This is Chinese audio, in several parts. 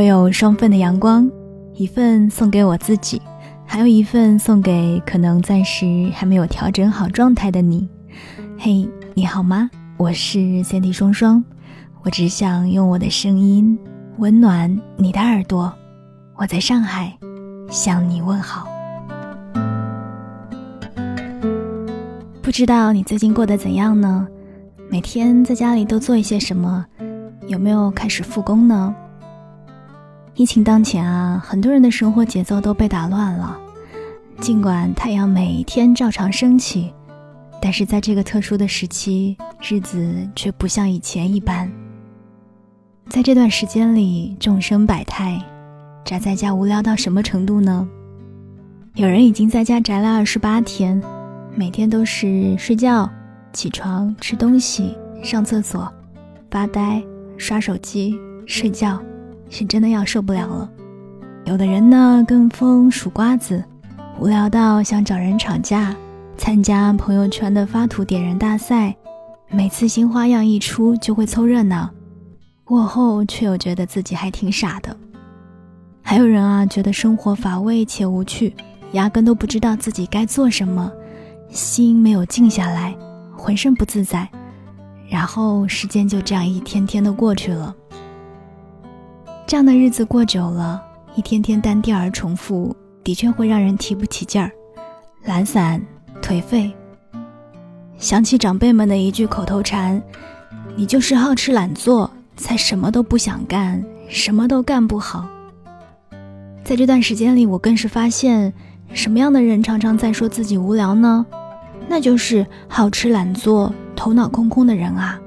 我有双份的阳光，一份送给我自己，还有一份送给可能暂时还没有调整好状态的你。嘿，你好吗？我是三 D 双双，我只想用我的声音温暖你的耳朵。我在上海向你问好。不知道你最近过得怎样呢？每天在家里都做一些什么？有没有开始复工呢？疫情当前啊，很多人的生活节奏都被打乱了。尽管太阳每天照常升起，但是在这个特殊的时期，日子却不像以前一般。在这段时间里，众生百态，宅在家无聊到什么程度呢？有人已经在家宅了二十八天。每天都是睡觉、起床、吃东西、上厕所、发呆、刷手机、睡觉，是真的要受不了了。有的人呢跟风数瓜子，无聊到想找人吵架，参加朋友圈的发图点人大赛，每次新花样一出就会凑热闹，过后却又觉得自己还挺傻的。还有人啊觉得生活乏味且无趣，压根都不知道自己该做什么。心没有静下来，浑身不自在，然后时间就这样一天天的过去了。这样的日子过久了，一天天单调而重复，的确会让人提不起劲儿，懒散、颓废。想起长辈们的一句口头禅：“你就是好吃懒做，才什么都不想干，什么都干不好。”在这段时间里，我更是发现，什么样的人常常在说自己无聊呢？那就是好吃懒做、头脑空空的人啊，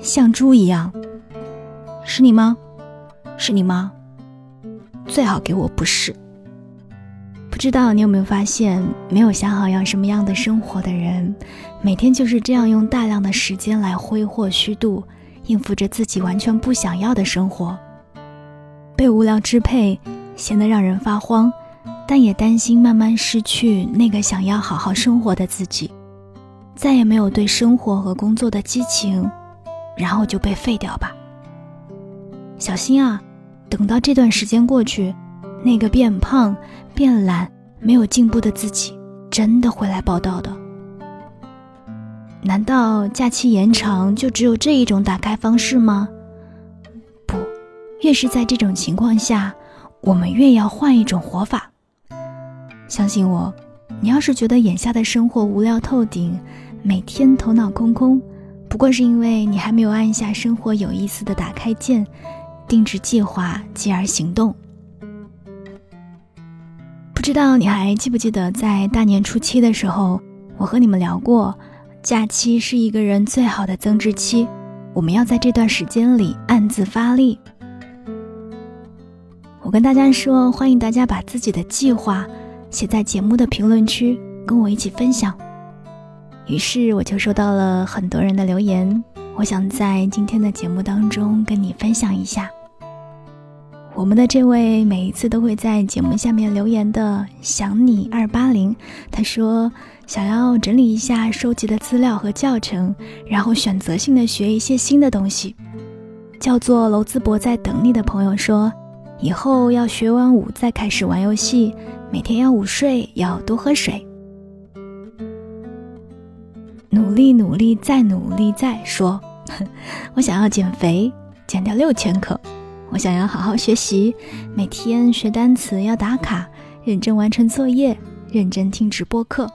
像猪一样。是你吗？是你吗？最好给我不是。不知道你有没有发现，没有想好要什么样的生活的人，每天就是这样用大量的时间来挥霍虚度，应付着自己完全不想要的生活。被无聊支配，闲得让人发慌。但也担心慢慢失去那个想要好好生活的自己，再也没有对生活和工作的激情，然后就被废掉吧。小心啊，等到这段时间过去，那个变胖、变懒、没有进步的自己，真的会来报道的。难道假期延长就只有这一种打开方式吗？不，越是在这种情况下，我们越要换一种活法。相信我，你要是觉得眼下的生活无聊透顶，每天头脑空空，不过是因为你还没有按下生活有意思的打开键，定制计划，继而行动。不知道你还记不记得，在大年初七的时候，我和你们聊过，假期是一个人最好的增值期，我们要在这段时间里暗自发力。我跟大家说，欢迎大家把自己的计划。写在节目的评论区，跟我一起分享。于是我就收到了很多人的留言，我想在今天的节目当中跟你分享一下。我们的这位每一次都会在节目下面留言的想你二八零，他说想要整理一下收集的资料和教程，然后选择性的学一些新的东西。叫做娄淄博在等你的朋友说，以后要学完舞再开始玩游戏。每天要午睡，要多喝水。努力，努力，再努力，再说。我想要减肥，减掉六千克。我想要好好学习，每天学单词要打卡，认真完成作业，认真听直播课。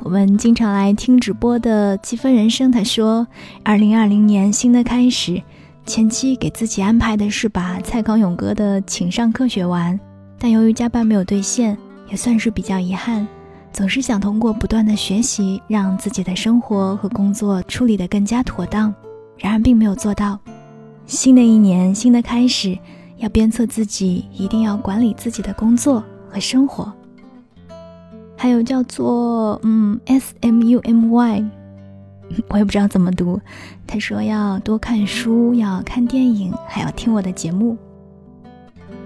我们经常来听直播的积分人生，他说：“二零二零年新的开始，前期给自己安排的是把蔡康永哥的《请上课》学完。”但由于加班没有兑现，也算是比较遗憾。总是想通过不断的学习，让自己的生活和工作处理得更加妥当，然而并没有做到。新的一年，新的开始，要鞭策自己，一定要管理自己的工作和生活。还有叫做嗯 S M U M Y，我也不知道怎么读。他说要多看书，要看电影，还要听我的节目。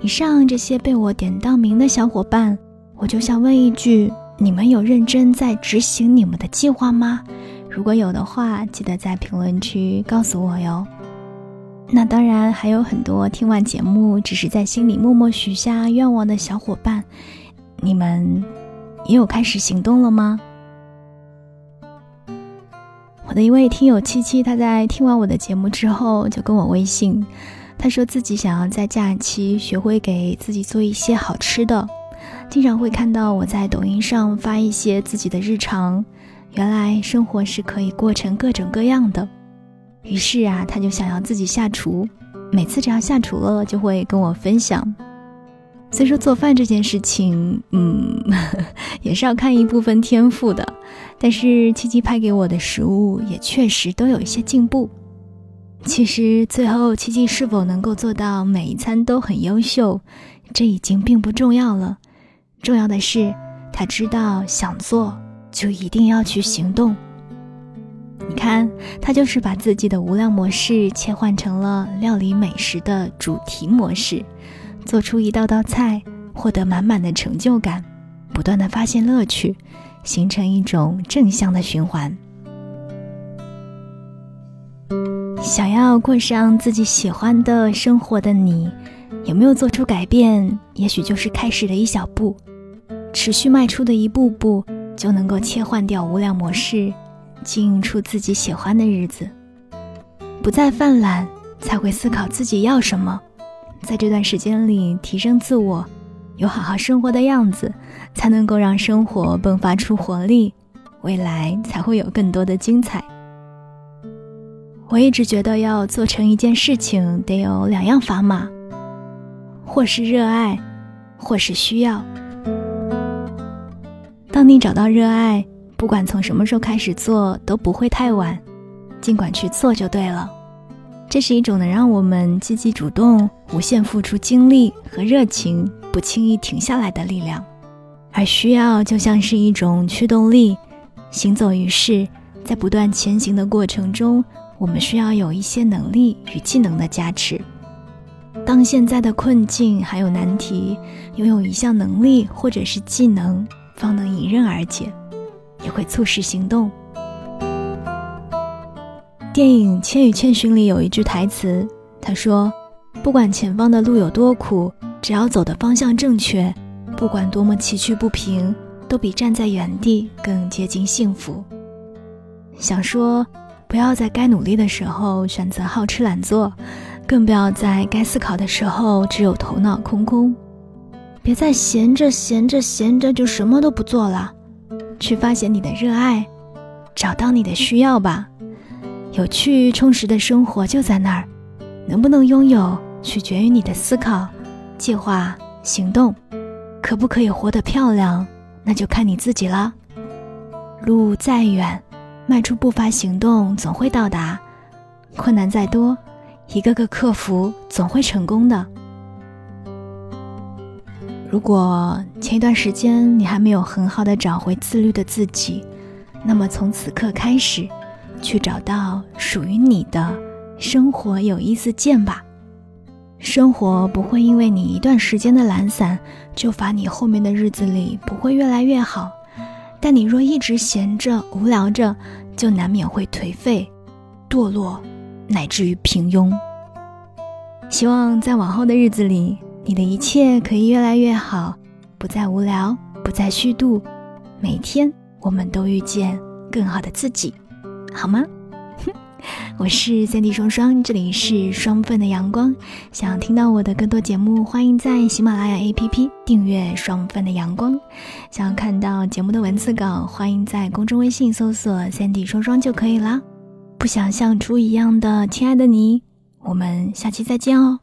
以上这些被我点到名的小伙伴，我就想问一句：你们有认真在执行你们的计划吗？如果有的话，记得在评论区告诉我哟。那当然还有很多听完节目只是在心里默默许下愿望的小伙伴，你们也有开始行动了吗？我的一位听友七七，他在听完我的节目之后就跟我微信，他说自己想要在假期学会给自己做一些好吃的，经常会看到我在抖音上发一些自己的日常，原来生活是可以过成各种各样的。于是啊，他就想要自己下厨，每次只要下厨了，就会跟我分享。虽说做饭这件事情，嗯，也是要看一部分天赋的，但是七七拍给我的食物也确实都有一些进步。其实最后七七是否能够做到每一餐都很优秀，这已经并不重要了，重要的是他知道想做就一定要去行动。你看，他就是把自己的无量模式切换成了料理美食的主题模式，做出一道道菜，获得满满的成就感，不断的发现乐趣，形成一种正向的循环。想要过上自己喜欢的生活的你，有没有做出改变？也许就是开始的一小步，持续迈出的一步步，就能够切换掉无量模式。经营出自己喜欢的日子，不再犯懒，才会思考自己要什么。在这段时间里，提升自我，有好好生活的样子，才能够让生活迸发出活力，未来才会有更多的精彩。我一直觉得，要做成一件事情，得有两样砝码，或是热爱，或是需要。当你找到热爱。不管从什么时候开始做都不会太晚，尽管去做就对了。这是一种能让我们积极主动、无限付出精力和热情，不轻易停下来的力量。而需要就像是一种驱动力，行走于世，在不断前行的过程中，我们需要有一些能力与技能的加持。当现在的困境还有难题，拥有一项能力或者是技能，方能迎刃而解。也会促使行动。电影《千与千寻》里有一句台词，他说：“不管前方的路有多苦，只要走的方向正确，不管多么崎岖不平，都比站在原地更接近幸福。”想说，不要在该努力的时候选择好吃懒做，更不要在该思考的时候只有头脑空空。别再闲着闲着闲着就什么都不做了。去发现你的热爱，找到你的需要吧。有趣充实的生活就在那儿，能不能拥有取决于你的思考、计划、行动。可不可以活得漂亮，那就看你自己了。路再远，迈出步伐行动，总会到达。困难再多，一个个克服，总会成功的。如果前一段时间你还没有很好的找回自律的自己，那么从此刻开始，去找到属于你的生活有意思键吧。生活不会因为你一段时间的懒散，就罚你后面的日子里不会越来越好。但你若一直闲着无聊着，就难免会颓废、堕落，乃至于平庸。希望在往后的日子里。你的一切可以越来越好，不再无聊，不再虚度。每天，我们都遇见更好的自己，好吗？我是三 D 双双，这里是双份的阳光。想要听到我的更多节目，欢迎在喜马拉雅 APP 订阅双份的阳光。想要看到节目的文字稿，欢迎在公众微信搜索三 D 双双就可以啦。不想像猪一样的亲爱的你，我们下期再见哦。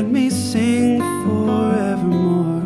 Let me sing forevermore.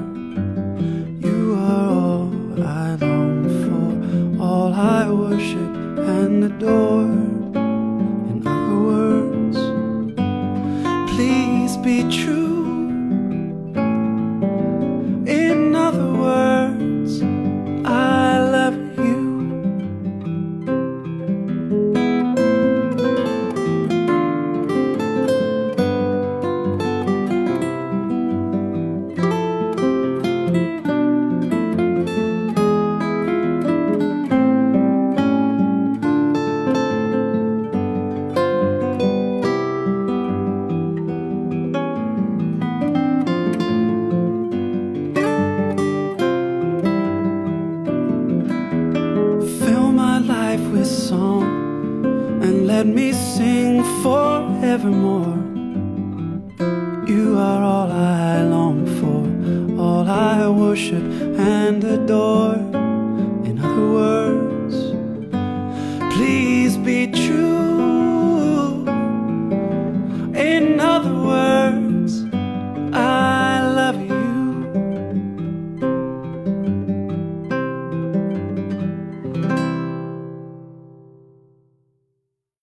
Forevermore. You are all I long for, all I worship and adore. In other words,